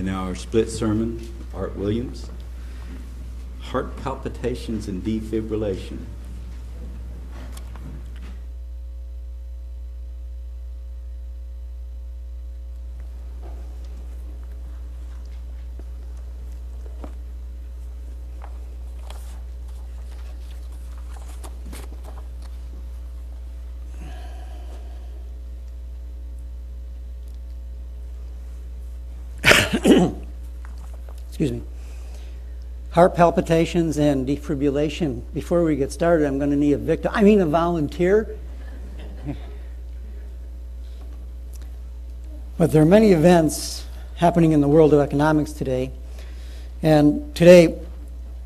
In our split sermon, Art Williams, heart palpitations and defibrillation. Excuse me, heart palpitations and defibrillation. Before we get started, I'm going to need a victim, I mean a volunteer. But there are many events happening in the world of economics today. And today,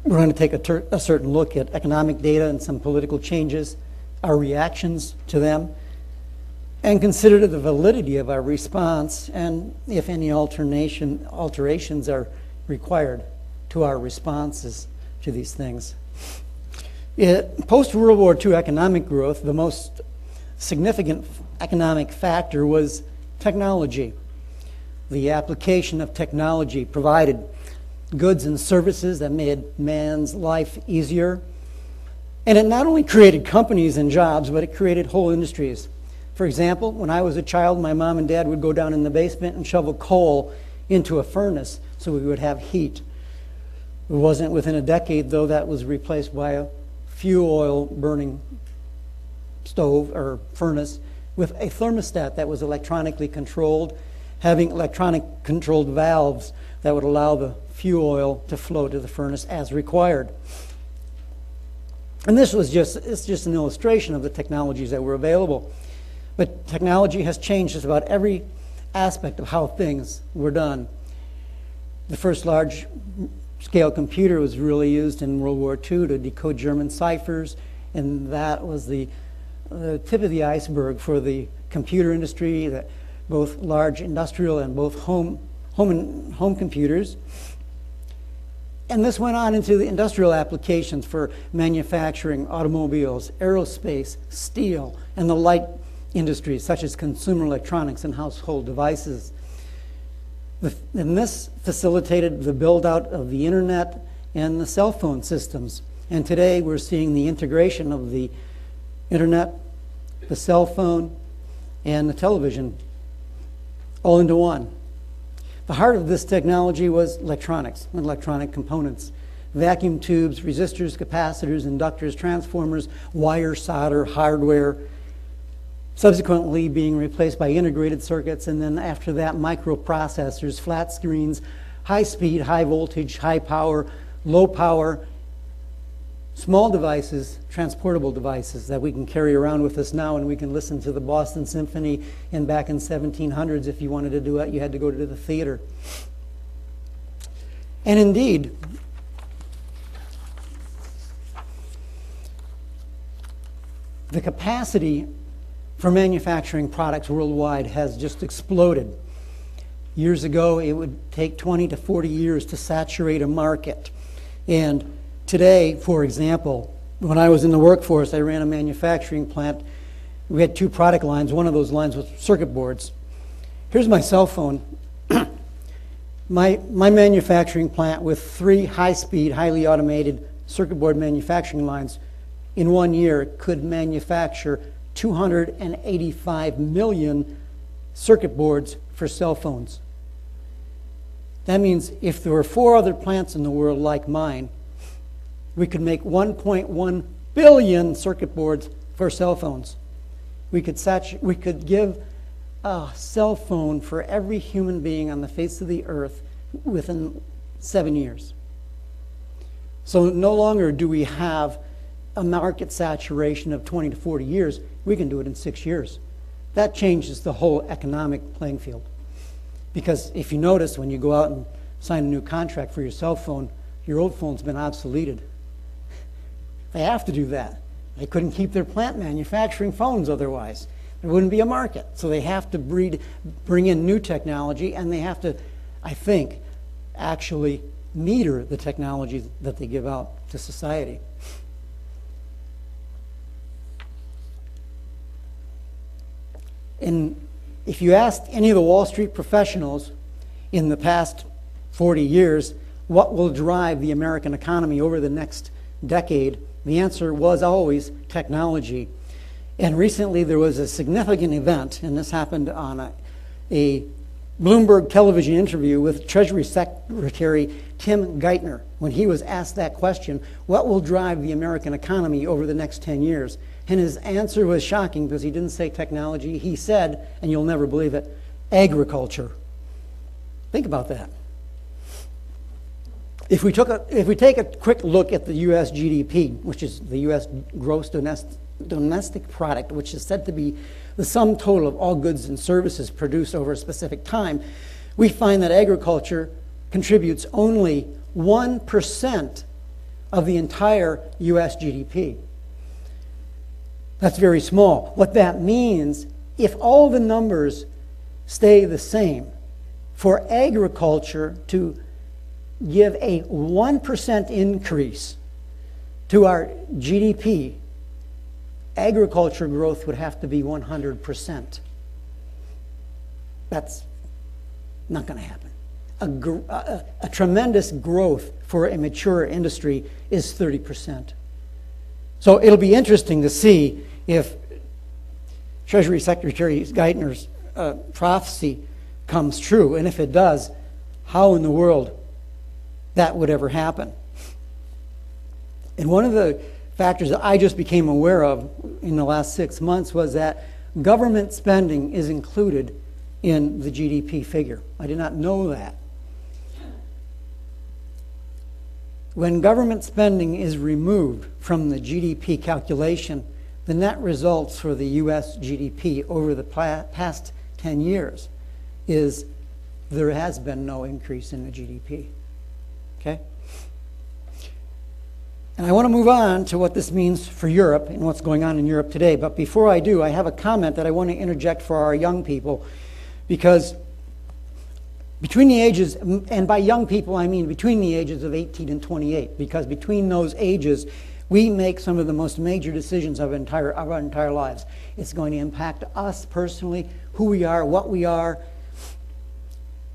we're going to take a, ter- a certain look at economic data and some political changes, our reactions to them, and consider the validity of our response and if any alternation, alterations are required to our responses to these things. Post World War II economic growth, the most significant economic factor was technology. The application of technology provided goods and services that made man's life easier. And it not only created companies and jobs, but it created whole industries. For example, when I was a child, my mom and dad would go down in the basement and shovel coal into a furnace so we would have heat. It wasn't within a decade, though, that was replaced by a fuel oil burning stove or furnace with a thermostat that was electronically controlled, having electronic controlled valves that would allow the fuel oil to flow to the furnace as required. And this was just, it's just an illustration of the technologies that were available. But technology has changed just about every aspect of how things were done. The first large scale computer was really used in World War II to decode German ciphers, and that was the, tip of the iceberg for the computer industry, that both large industrial and both home, home, and, home computers. And this went on into the industrial applications for manufacturing automobiles, aerospace, steel, and the light industries such as consumer electronics and household devices. And this facilitated the build out of the internet and the cell phone systems. And today we're seeing the integration of the internet, the cell phone, and the television all into one. The heart of this technology was electronics and electronic components. Vacuum tubes, resistors, capacitors, inductors, transformers, wire solder, hardware, subsequently being replaced by integrated circuits, and then after that, microprocessors, flat screens, high speed, high voltage, high power, low power, small devices, transportable devices that we can carry around with us now, and we can listen to the Boston Symphony. And back in 1700s, if you wanted to do it, you had to go to the theater. And indeed, the capacity for manufacturing products worldwide has just exploded. Years ago, it would take 20 to 40 years to saturate a market. And today, for example, when I was in the workforce, I ran a manufacturing plant. We had two product lines. One of those lines was circuit boards. Here's my cell phone. my, my manufacturing plant with three high speed, highly automated circuit board manufacturing lines in one year could manufacture 285 million circuit boards for cell phones. That means if there were four other plants in the world like mine, we could make 1.1 billion circuit boards for cell phones. We could, satu- we could give a cell phone for every human being on the face of the earth within seven years. So no longer do we have a market saturation of 20 to 40 years. We can do it in six years. That changes the whole economic playing field. Because if you notice, when you go out and sign a new contract for your cell phone, your old phone's been obsoleted. They have to do that. They couldn't keep their plant manufacturing phones otherwise. There wouldn't be a market. So they have to breed, bring in new technology, and they have to, I think, actually meter the technology that they give out to society. And if you asked any of the Wall Street professionals in the past 40 years, what will drive the American economy over the next decade? The answer was always technology. And recently there was a significant event, and this happened on a, a Bloomberg television interview with Treasury Secretary Tim Geithner when he was asked that question what will drive the American economy over the next 10 years? And his answer was shocking because he didn't say technology. He said, and you'll never believe it, agriculture. Think about that. If we, took a, if we take a quick look at the U.S. GDP, which is the U.S. gross domestic, domestic product, which is said to be the sum total of all goods and services produced over a specific time, we find that agriculture contributes only 1% of the entire U.S. GDP. That's very small. What that means, if all the numbers stay the same, for agriculture to give a 1% increase to our GDP, agriculture growth would have to be 100%. That's not going to happen. A, gr- a, a tremendous growth for a mature industry is 30%. So it'll be interesting to see if Treasury Secretary Geithner's uh, prophecy comes true. And if it does, how in the world that would ever happen. And one of the factors that I just became aware of in the last six months was that government spending is included in the GDP figure. I did not know that. When government spending is removed from the GDP calculation, the net results for the US GDP over the past 10 years is there has been no increase in the GDP. Okay? And I want to move on to what this means for Europe and what's going on in Europe today. But before I do, I have a comment that I want to interject for our young people because between the ages, and by young people I mean between the ages of 18 and 28, because between those ages, we make some of the most major decisions of, entire, of our entire lives. It's going to impact us personally, who we are, what we are,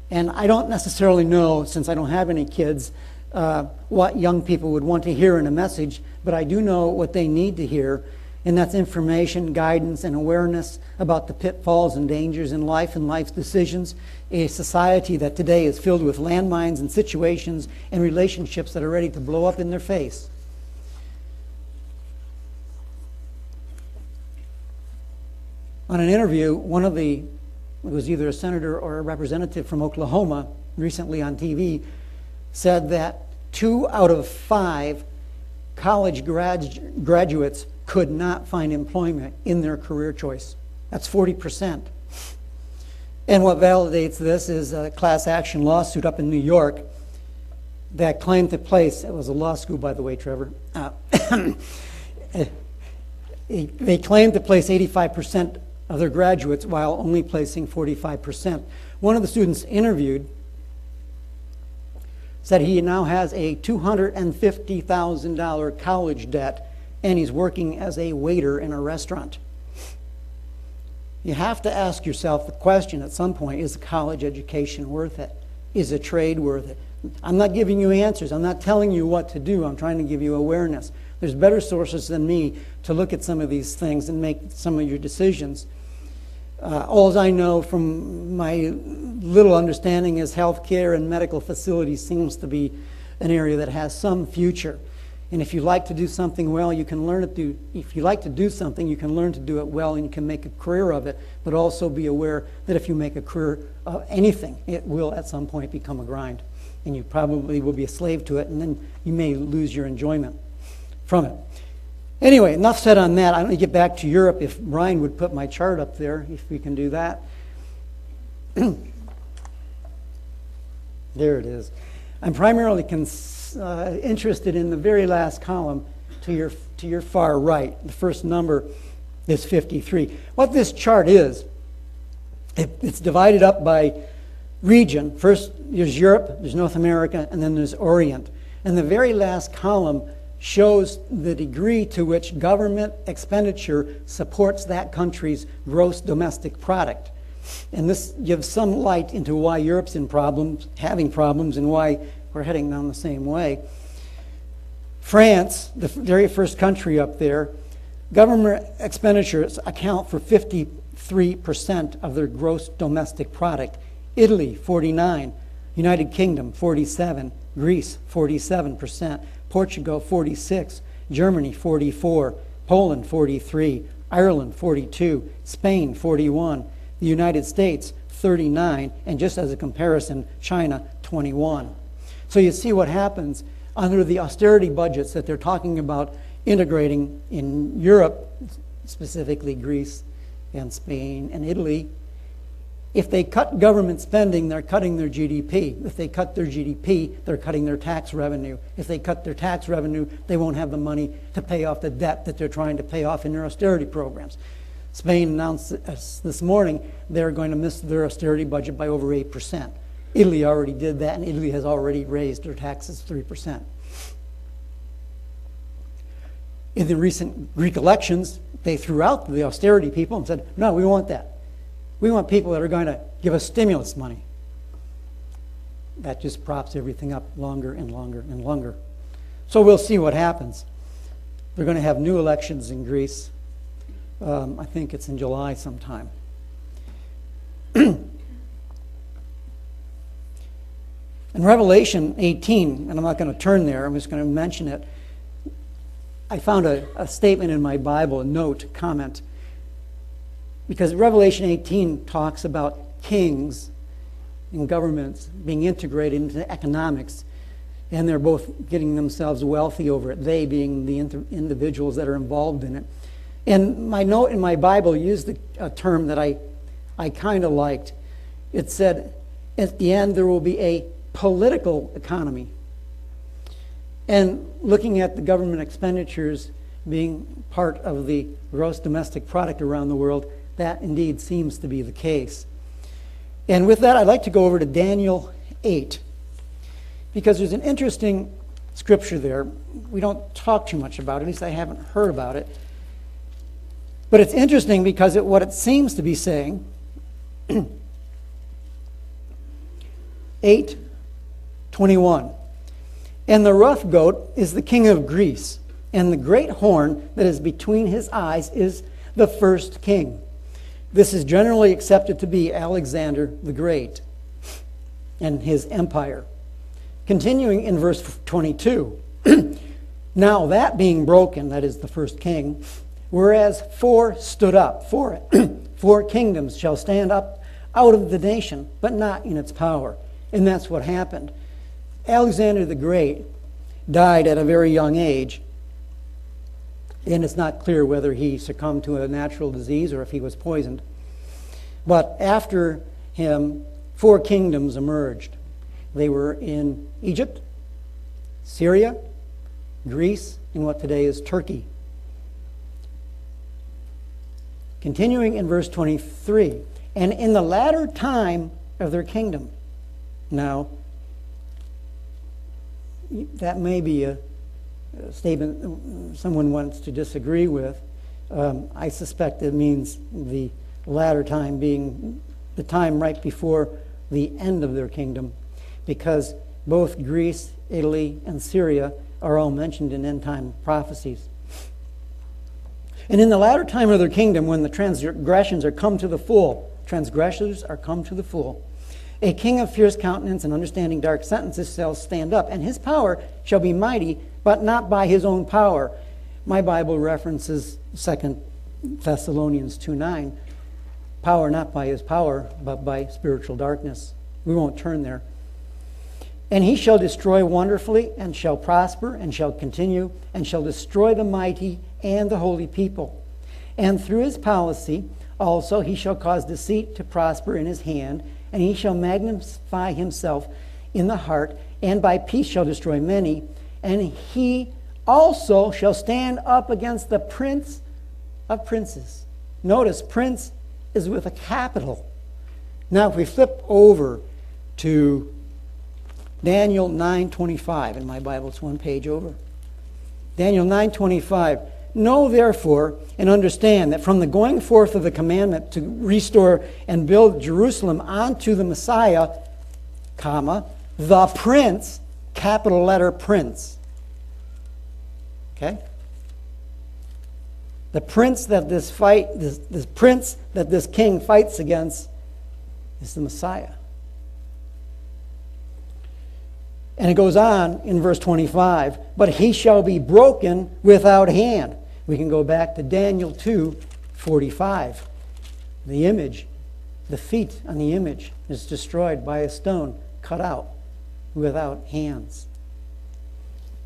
and I don't necessarily know, since I don't have any kids, uh, what young people would want to hear in a message, but I do know what they need to hear, and that's information, guidance, and awareness about the pitfalls and dangers in life and life's decisions. A society that today is filled with landmines and situations and relationships that are ready to blow up in their face. On an interview, one of the it was either a senator or a representative from Oklahoma recently on TV, said that two out of five college grad- graduates could not find employment in their career choice. That's 40%. And what validates this is a class action lawsuit up in New York that claimed to place, it was a law school, by the way, Trevor. Uh, they claimed to place 85% of their graduates while only placing 45%. One of the students interviewed said he now has a $250,000 college debt and he's working as a waiter in a restaurant. You have to ask yourself the question at some point is a college education worth it? Is a trade worth it? I'm not giving you answers. I'm not telling you what to do. I'm trying to give you awareness. There's better sources than me to look at some of these things and make some of your decisions. Uh, all I know from my little understanding is healthcare and medical facilities seems to be an area that has some future. And if you like to do something well, you can learn to do, if you like to do something, you can learn to do it well and you can make a career of it, but also be aware that if you make a career of anything, it will at some point become a grind. And you probably will be a slave to it, and then you may lose your enjoyment from it. Anyway, enough said on that. I'm going to get back to Europe if Brian would put my chart up there, if we can do that. there it is. I'm primarily cons- uh, interested in the very last column to your, to your far right. The first number is 53. What this chart is, it, it's divided up by region. First, there's Europe, there's North America, and then there's Orient. And the very last column shows the degree to which government expenditure supports that country's gross domestic product. And this gives some light into why Europe's in problems, having problems, and why we're heading down the same way. France, the very first country up there, government expenditures account for 53% of their gross domestic product. Italy, 49, United Kingdom, 47, Greece, 47%, Portugal, 46, Germany, 44, Poland, 43, Ireland, 42, Spain, 41, the United States, 39, and just as a comparison, China, 21. So you see what happens under the austerity budgets that they're talking about integrating in Europe, specifically Greece and Spain and Italy. If they cut government spending, they're cutting their GDP. If they cut their GDP, they're cutting their tax revenue. If they cut their tax revenue, they won't have the money to pay off the debt that they're trying to pay off in their austerity programs. Spain announced this morning they're going to miss their austerity budget by over 8%. Italy already did that, and Italy has already raised their taxes 3%. In the recent Greek elections, they threw out the austerity people and said, no, we want that. We want people that are going to give us stimulus money. That just props everything up longer and longer and longer. So we'll see what happens. They're going to have new elections in Greece. Um, I think it's in July sometime. In Revelation 18, and I'm not going to turn there, I'm just going to mention it. I found a, a statement in my Bible, a note, comment, because Revelation 18 talks about kings and governments being integrated into economics, and they're both getting themselves wealthy over it, they being the individuals that are involved in it. And my note in my Bible used a term that I, I kind of liked. It said, at the end, there will be a political economy. And looking at the government expenditures being part of the gross domestic product around the world, that indeed seems to be the case. And with that, I'd like to go over to Daniel 8, because there's an interesting scripture there. We don't talk too much about it, at least I haven't heard about it. But it's interesting because it, what it seems to be saying 8 21. And the rough goat is the king of Greece, and the great horn that is between his eyes is the first king. This is generally accepted to be Alexander the Great and his empire. Continuing in verse 22 Now that being broken, that is the first king, whereas four stood up, four, four kingdoms shall stand up out of the nation, but not in its power. And that's what happened. Alexander the Great died at a very young age, and it's not clear whether he succumbed to a natural disease or if he was poisoned. But after him, four kingdoms emerged. They were in Egypt, Syria, Greece, and what today is Turkey. Continuing in verse 23, and in the latter time of their kingdom. Now, that may be a, a statement someone wants to disagree with. Um, I suspect it means the latter time being the time right before the end of their kingdom, because both Greece, Italy, and Syria are all mentioned in end time prophecies. And in the latter time of their kingdom, when the transgressions are come to the full, transgressors are come to the full, a king of fierce countenance and understanding dark sentences shall stand up, and his power shall be mighty, but not by his own power. My Bible references 2 Thessalonians 2 9. Power not by his power, but by spiritual darkness. We won't turn there. And he shall destroy wonderfully, and shall prosper, and shall continue, and shall destroy the mighty and the holy people. And through his policy also he shall cause deceit to prosper in his hand and he shall magnify himself in the heart, and by peace shall destroy many. And he also shall stand up against the prince of princes. Notice, prince is with a capital. Now, if we flip over to Daniel 9:25 in my Bible, it's one page over. Daniel 9:25. Know therefore and understand that from the going forth of the commandment to restore and build Jerusalem onto the Messiah, comma, the prince, capital letter prince. Okay? The prince that this fight, this, this prince that this king fights against is the Messiah. And it goes on in verse 25, but he shall be broken without hand. We can go back to Daniel 2 45. The image, the feet on the image is destroyed by a stone cut out without hands.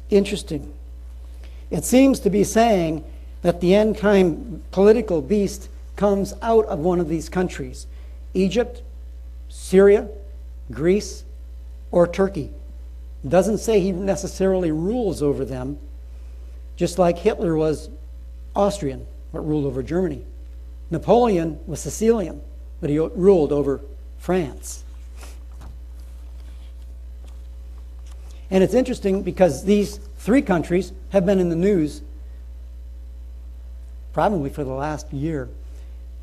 Interesting. It seems to be saying that the end time political beast comes out of one of these countries Egypt, Syria, Greece, or Turkey. Doesn't say he necessarily rules over them, just like Hitler was Austrian, but ruled over Germany. Napoleon was Sicilian, but he ruled over France. And it's interesting because these three countries have been in the news probably for the last year.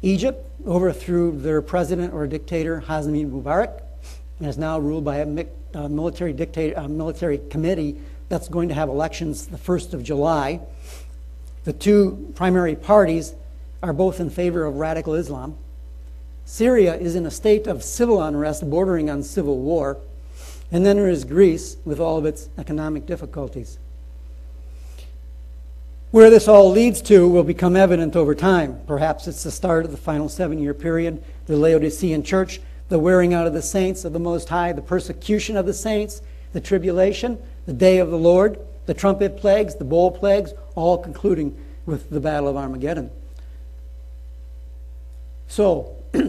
Egypt overthrew their president or dictator, Hosni Mubarak, and is now ruled by a uh, military, dictator, uh, military committee that's going to have elections the 1st of July. The two primary parties are both in favor of radical Islam. Syria is in a state of civil unrest bordering on civil war. And then there is Greece with all of its economic difficulties. Where this all leads to will become evident over time. Perhaps it's the start of the final seven year period. The Laodicean church the wearing out of the saints of the Most High, the persecution of the saints, the tribulation, the day of the Lord, the trumpet plagues, the bowl plagues, all concluding with the Battle of Armageddon. So,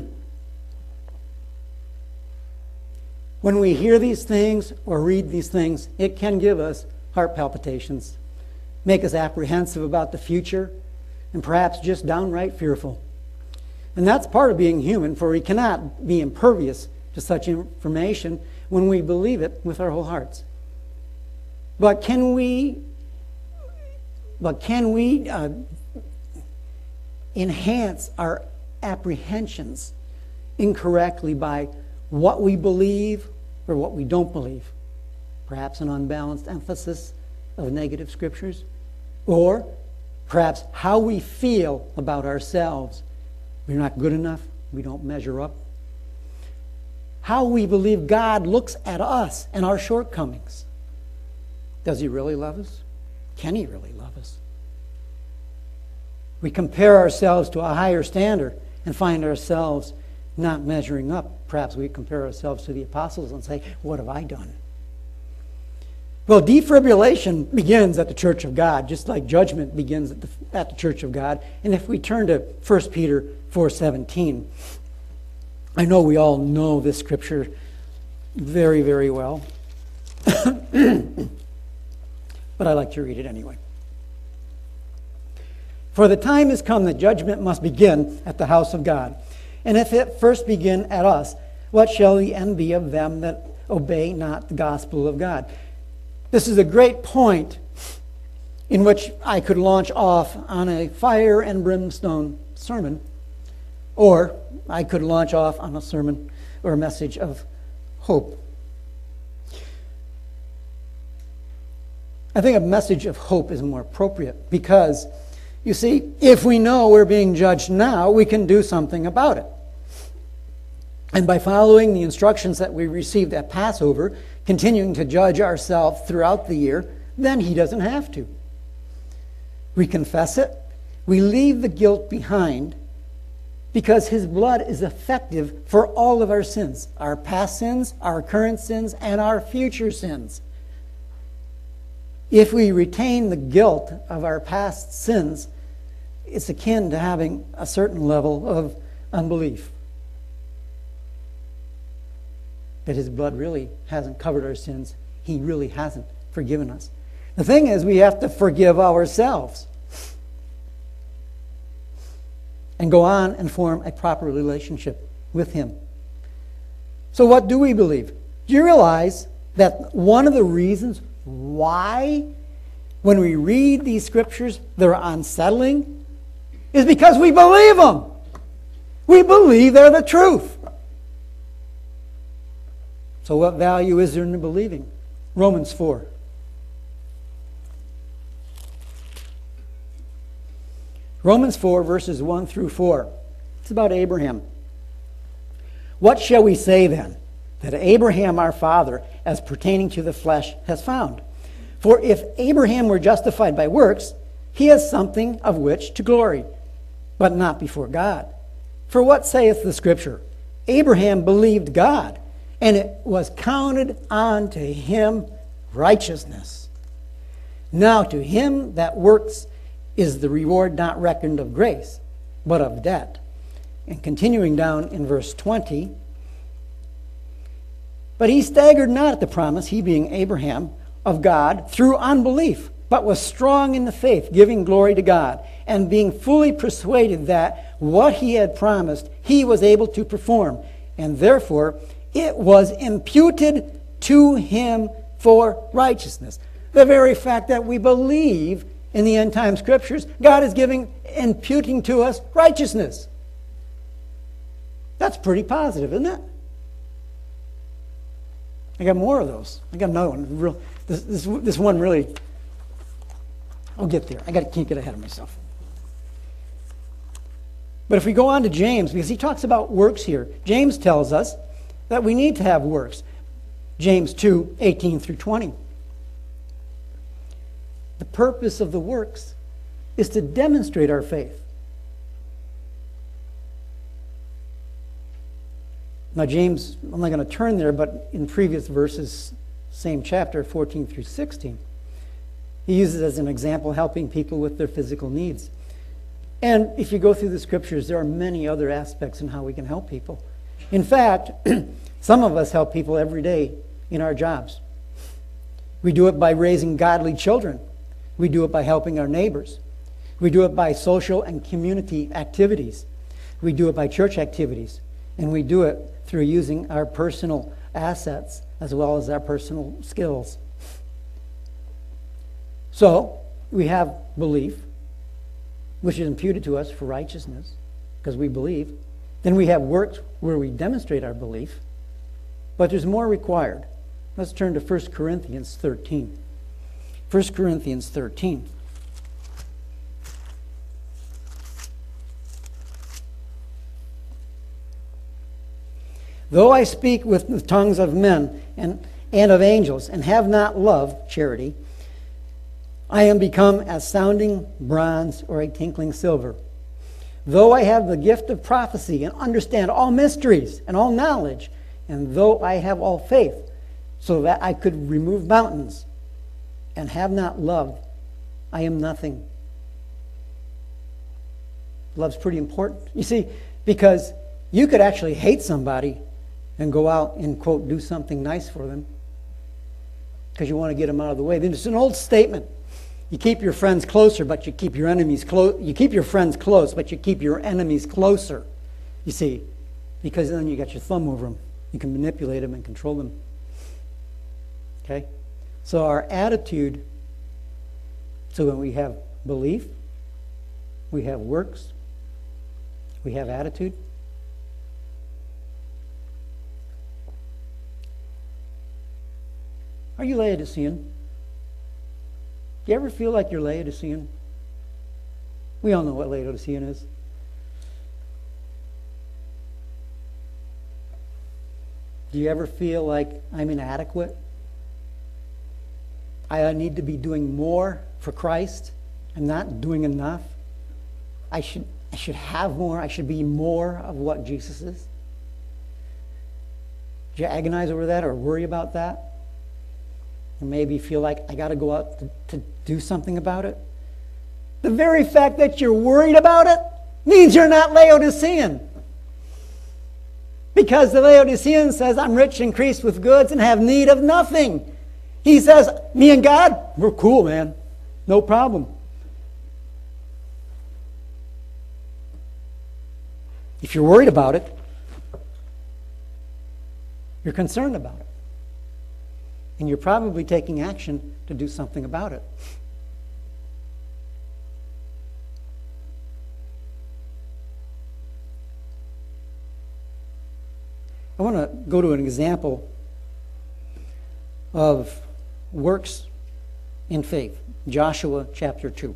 when we hear these things or read these things, it can give us heart palpitations, make us apprehensive about the future, and perhaps just downright fearful. And that's part of being human, for we cannot be impervious to such information when we believe it with our whole hearts. But can we, but can we uh, enhance our apprehensions incorrectly by what we believe or what we don't believe? Perhaps an unbalanced emphasis of negative scriptures, or perhaps how we feel about ourselves we're not good enough. We don't measure up. How we believe God looks at us and our shortcomings. Does He really love us? Can He really love us? We compare ourselves to a higher standard and find ourselves not measuring up. Perhaps we compare ourselves to the apostles and say, What have I done? Well, defibrillation begins at the church of God, just like judgment begins at the, at the church of God. And if we turn to 1 Peter 4:17, I know we all know this scripture very, very well. but I like to read it anyway. For the time has come that judgment must begin at the house of God. And if it first begin at us, what shall the end be of them that obey not the gospel of God? This is a great point in which I could launch off on a fire and brimstone sermon, or I could launch off on a sermon or a message of hope. I think a message of hope is more appropriate because, you see, if we know we're being judged now, we can do something about it. And by following the instructions that we received at Passover, continuing to judge ourselves throughout the year, then he doesn't have to. We confess it, we leave the guilt behind because his blood is effective for all of our sins our past sins, our current sins, and our future sins. If we retain the guilt of our past sins, it's akin to having a certain level of unbelief that his blood really hasn't covered our sins. He really hasn't forgiven us. The thing is, we have to forgive ourselves and go on and form a proper relationship with him. So, what do we believe? Do you realize that one of the reasons why when we read these scriptures, they're unsettling, is because we believe them. We believe they're the truth. So, what value is there in believing? Romans 4. Romans 4, verses 1 through 4. It's about Abraham. What shall we say then? That Abraham our father, as pertaining to the flesh, has found. For if Abraham were justified by works, he has something of which to glory, but not before God. For what saith the Scripture? Abraham believed God, and it was counted unto him righteousness. Now to him that works is the reward not reckoned of grace, but of debt. And continuing down in verse 20, but he staggered not at the promise, he being Abraham, of God through unbelief, but was strong in the faith, giving glory to God, and being fully persuaded that what he had promised he was able to perform, and therefore it was imputed to him for righteousness. The very fact that we believe in the end time scriptures, God is giving, imputing to us righteousness. That's pretty positive, isn't it? I got more of those. I got another one. Real, this, this, this one really, I'll get there. I got, can't get ahead of myself. But if we go on to James, because he talks about works here, James tells us that we need to have works. James 2 18 through 20. The purpose of the works is to demonstrate our faith. Now, James, I'm not going to turn there, but in previous verses, same chapter, 14 through 16, he uses as an example helping people with their physical needs. And if you go through the scriptures, there are many other aspects in how we can help people. In fact, some of us help people every day in our jobs. We do it by raising godly children. We do it by helping our neighbors. We do it by social and community activities. We do it by church activities. And we do it through using our personal assets as well as our personal skills. So, we have belief, which is imputed to us for righteousness, because we believe. Then we have works where we demonstrate our belief. But there's more required. Let's turn to 1 Corinthians 13. 1 Corinthians 13. Though I speak with the tongues of men and, and of angels, and have not love, charity, I am become as sounding bronze or a tinkling silver. Though I have the gift of prophecy and understand all mysteries and all knowledge, and though I have all faith, so that I could remove mountains, and have not love, I am nothing. Love's pretty important. You see, because you could actually hate somebody and go out and, quote, do something nice for them because you want to get them out of the way. Then it's an old statement. You keep your friends closer, but you keep your enemies close. You keep your friends close, but you keep your enemies closer. You see, because then you got your thumb over them. You can manipulate them and control them. Okay? So our attitude, so when we have belief, we have works, we have attitude, Are you Laodicean? Do you ever feel like you're Laodicean? We all know what Laodicean is. Do you ever feel like I'm inadequate? I need to be doing more for Christ. I'm not doing enough. I should, I should have more. I should be more of what Jesus is. Do you agonize over that or worry about that? And maybe feel like I got to go out to, to do something about it. The very fact that you're worried about it means you're not Laodicean. Because the Laodicean says, I'm rich, increased with goods, and have need of nothing. He says, Me and God, we're cool, man. No problem. If you're worried about it, you're concerned about it and you're probably taking action to do something about it. I want to go to an example of works in faith, Joshua chapter 2.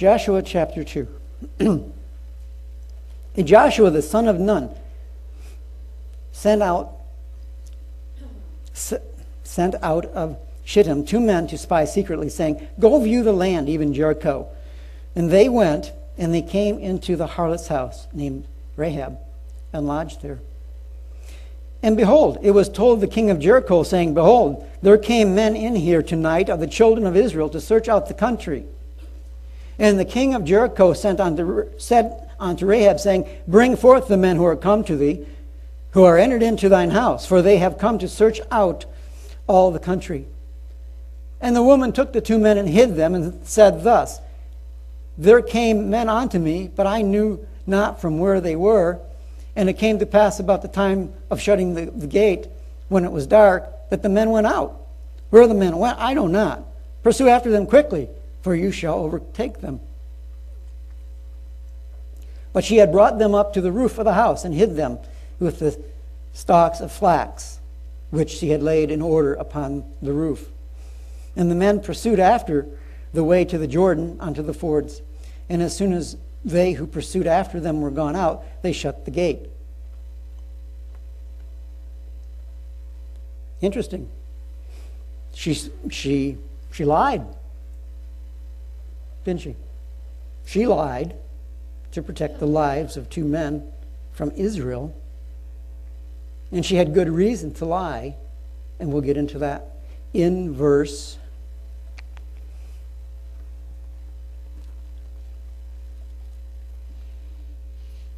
Joshua chapter 2. and Joshua the son of Nun sent out sent out of Shittim two men to spy secretly, saying, Go view the land, even Jericho. And they went, and they came into the harlot's house named Rahab, and lodged there. And behold, it was told the king of Jericho, saying, Behold, there came men in here tonight of the children of Israel to search out the country. And the king of Jericho sent unto, said unto Rahab, saying, Bring forth the men who are come to thee, who are entered into thine house, for they have come to search out all the country. And the woman took the two men and hid them, and said thus, There came men unto me, but I knew not from where they were. And it came to pass about the time of shutting the, the gate, when it was dark, that the men went out. Where the men went, I know not. Pursue after them quickly, for you shall overtake them. But she had brought them up to the roof of the house and hid them with the stalks of flax, which she had laid in order upon the roof. And the men pursued after the way to the Jordan unto the fords. And as soon as they who pursued after them were gone out, they shut the gate. Interesting. She, she, she lied, didn't she? She lied to protect the lives of two men from Israel. And she had good reason to lie, and we'll get into that in verse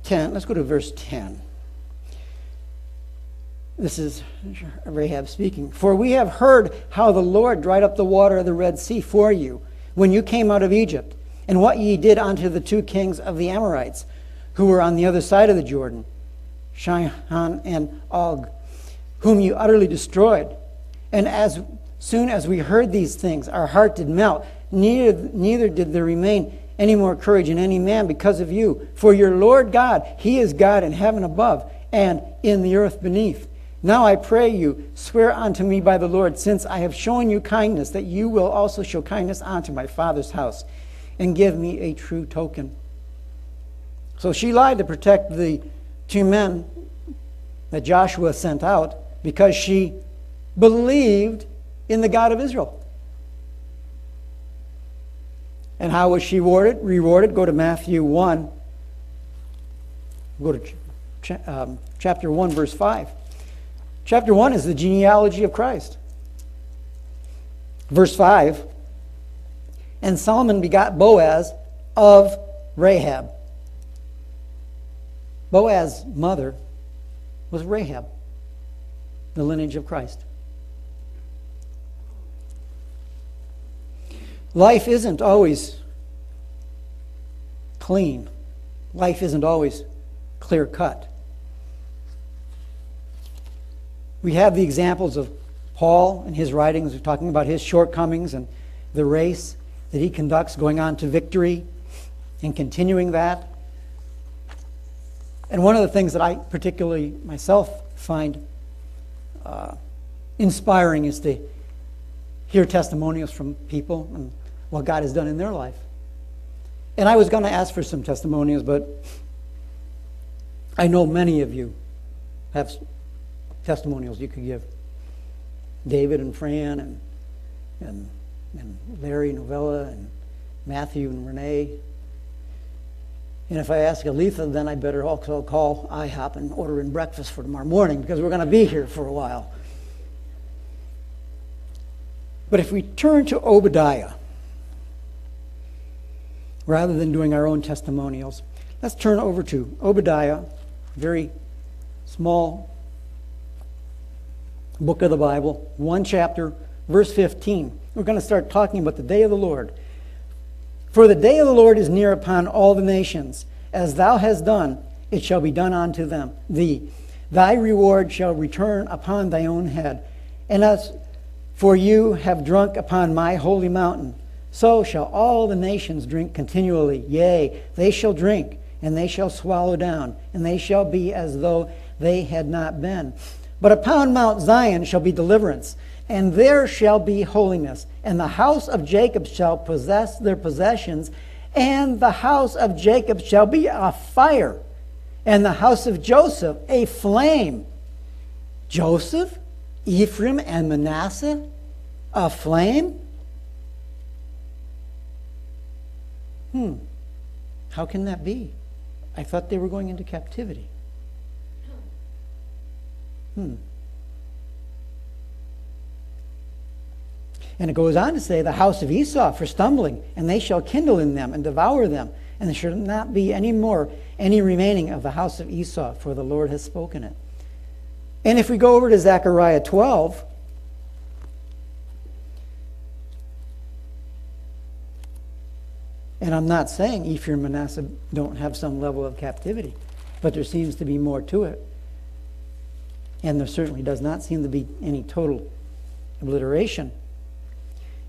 10. Let's go to verse 10. This is Rahab speaking. For we have heard how the Lord dried up the water of the Red Sea for you when you came out of Egypt, and what ye did unto the two kings of the Amorites, who were on the other side of the Jordan, Sihon and Og, whom you utterly destroyed. And as soon as we heard these things, our heart did melt, neither, neither did there remain any more courage in any man because of you. For your Lord God, He is God in heaven above and in the earth beneath. Now I pray you, swear unto me by the Lord, since I have shown you kindness, that you will also show kindness unto my father's house, and give me a true token. So she lied to protect the two men that Joshua sent out because she believed in the God of Israel. And how was she rewarded? Rewarded. Go to Matthew 1. Go to ch- um, chapter 1, verse 5. Chapter 1 is the genealogy of Christ. Verse 5 And Solomon begot Boaz of Rahab. Boaz's mother was Rahab, the lineage of Christ. Life isn't always clean. Life isn't always clear cut. We have the examples of Paul and his writings talking about his shortcomings and the race that he conducts going on to victory and continuing that. And one of the things that I particularly myself find uh, inspiring is to hear testimonials from people and what God has done in their life. And I was going to ask for some testimonials, but I know many of you have testimonials you could give. David and Fran and, and, and Larry Novella and Matthew and Renee. And if I ask Aletha, then I better also call IHOP and order in breakfast for tomorrow morning because we're going to be here for a while. But if we turn to Obadiah, rather than doing our own testimonials, let's turn over to Obadiah, very small book of the Bible, one chapter, verse 15. We're going to start talking about the day of the Lord. For the day of the Lord is near upon all the nations. As thou hast done, it shall be done unto them. Thee. Thy reward shall return upon thy own head. And as For you have drunk upon my holy mountain. So shall all the nations drink continually. Yea, they shall drink, and they shall swallow down, and they shall be as though they had not been. But upon Mount Zion shall be deliverance, and there shall be holiness. And the house of Jacob shall possess their possessions, and the house of Jacob shall be a fire, and the house of Joseph a flame. Joseph, Ephraim, and Manasseh a flame? Hmm. How can that be? I thought they were going into captivity. Hmm. And it goes on to say, the house of Esau for stumbling, and they shall kindle in them and devour them, and there shall not be any more any remaining of the house of Esau, for the Lord has spoken it. And if we go over to Zechariah 12, and I'm not saying Ephraim and Manasseh don't have some level of captivity, but there seems to be more to it. And there certainly does not seem to be any total obliteration.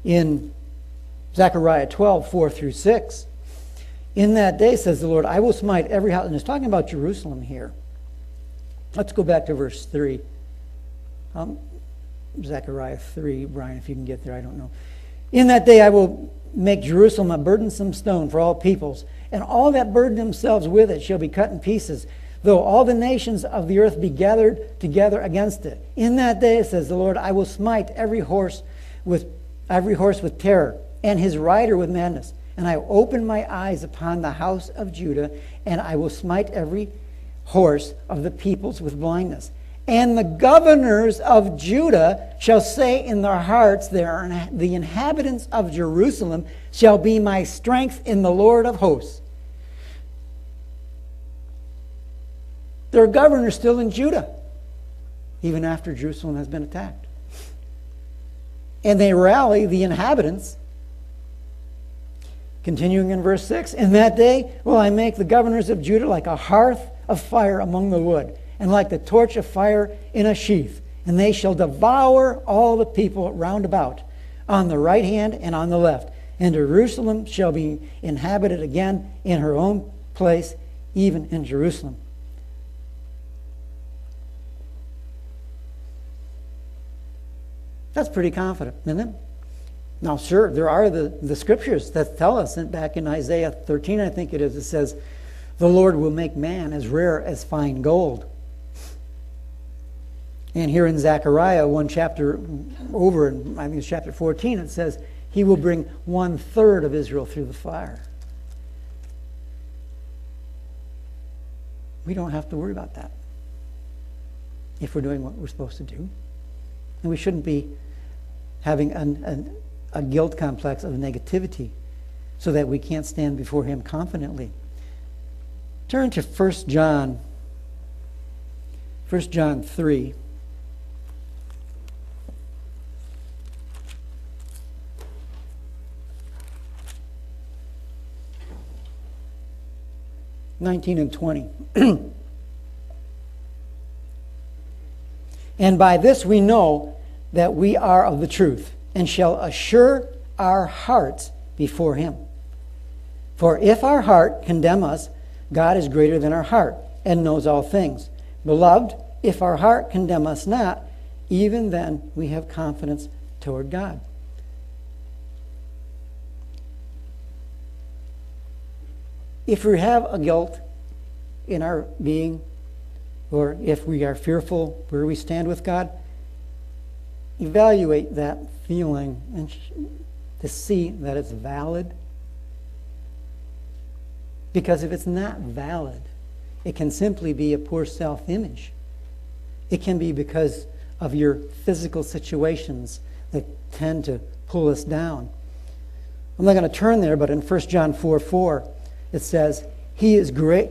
In Zechariah 12, 4 through 6, in that day, says the Lord, I will smite every house. And it's talking about Jerusalem here. Let's go back to verse 3. Um, Zechariah 3, Brian, if you can get there, I don't know. In that day I will make Jerusalem a burdensome stone for all peoples, and all that burden themselves with it shall be cut in pieces, though all the nations of the earth be gathered together against it. In that day, says the Lord, I will smite every horse with every horse with terror, and his rider with madness. And I will open my eyes upon the house of Judah, and I will smite every horse of the peoples with blindness. And the governors of Judah shall say in their hearts, The inhabitants of Jerusalem shall be my strength in the Lord of hosts. There governor governors still in Judah, even after Jerusalem has been attacked. And they rally the inhabitants. Continuing in verse 6 In that day will I make the governors of Judah like a hearth of fire among the wood and like the torch of fire in a sheath. And they shall devour all the people round about, on the right hand and on the left. And Jerusalem shall be inhabited again in her own place, even in Jerusalem. That's pretty confident, isn't it? Now, sure, there are the, the scriptures that tell us, and back in Isaiah 13, I think it is, it says, The Lord will make man as rare as fine gold. And here in Zechariah, one chapter over, I think it's chapter 14, it says, He will bring one third of Israel through the fire. We don't have to worry about that if we're doing what we're supposed to do. And we shouldn't be having an, an, a guilt complex of negativity so that we can't stand before Him confidently. Turn to 1 John, 1 John 3. 19 and 20. and by this we know that we are of the truth, and shall assure our hearts before Him. For if our heart condemn us, God is greater than our heart, and knows all things. Beloved, if our heart condemn us not, even then we have confidence toward God. If we have a guilt in our being, or if we are fearful where we stand with God, evaluate that feeling and to see that it's valid. Because if it's not valid, it can simply be a poor self image. It can be because of your physical situations that tend to pull us down. I'm not going to turn there, but in 1 John 4 4, it says, He is great,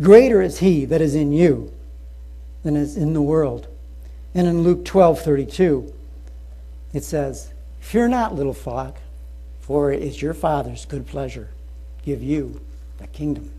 greater is He that is in you than is in the world. And in Luke 12 32, it says, Fear not, little flock, for it is your Father's good pleasure give you the kingdom.